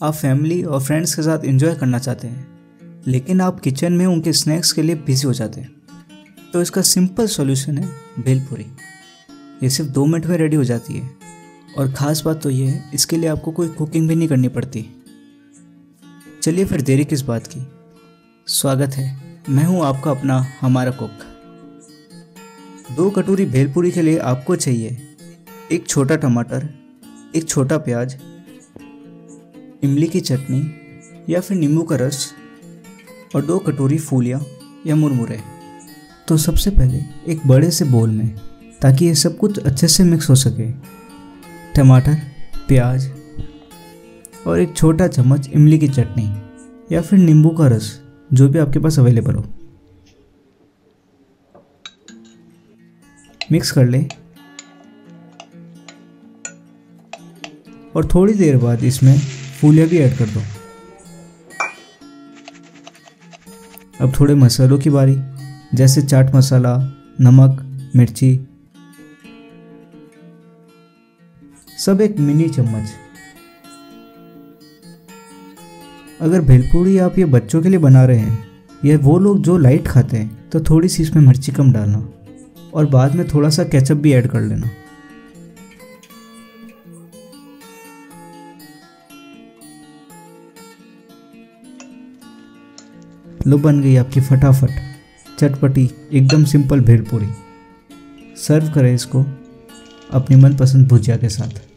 आप फैमिली और फ्रेंड्स के साथ एंजॉय करना चाहते हैं, लेकिन आप किचन में उनके स्नैक्स के लिए बिज़ी हो जाते हैं। तो इसका सिंपल सॉल्यूशन है भेलपुरी। ये सिर्फ़ दो मिनट में रेडी हो जाती है। और ख़ास बात तो ये है, इसके लिए आपको कोई कुकिंग भी नहीं करनी पड़ती। चलिए फिर देरी किस बात की। स्वागत है, मैं हूँ आपका अपना हमारा कुक दो कटोरी भेलपुरी के लिए आपको चाहिए एक छोटा टमाटर, एक छोटा प्याज इमली की चटनी या फिर नींबू का रस और दो कटोरी फूलिया या मुरमुरे। तो सबसे पहले एक बड़े से बोल में, ताकि ये सब कुछ अच्छे से मिक्स हो सके। टमाटर, प्याज और एक छोटा चम्मच इमली की चटनी या फिर नींबू का रस, जो भी आपके पास अवेलेबल हो। मिक्स कर लें। और थोड़ी देर बाद इसमें फूलिया भी ऐड कर दो। अब थोड़े मसालों की बारी, जैसे चाट मसाला, नमक, मिर्ची। सब एक मिनी चम्मच। अगर भेलपूड़ी आप ये बच्चों के लिए बना रहे हैं, या वो लोग जो लाइट खाते हैं तो थोड़ी सी इसमें मिर्ची कम डालना, और बाद में थोड़ा सा केचप भी ऐड कर लेना। लो बन गई आपकी फटाफट। चटपटी, एकदम सिंपल भेलपूरी। सर्व करें इसको अपनी मनपसंद भुजिया के साथ।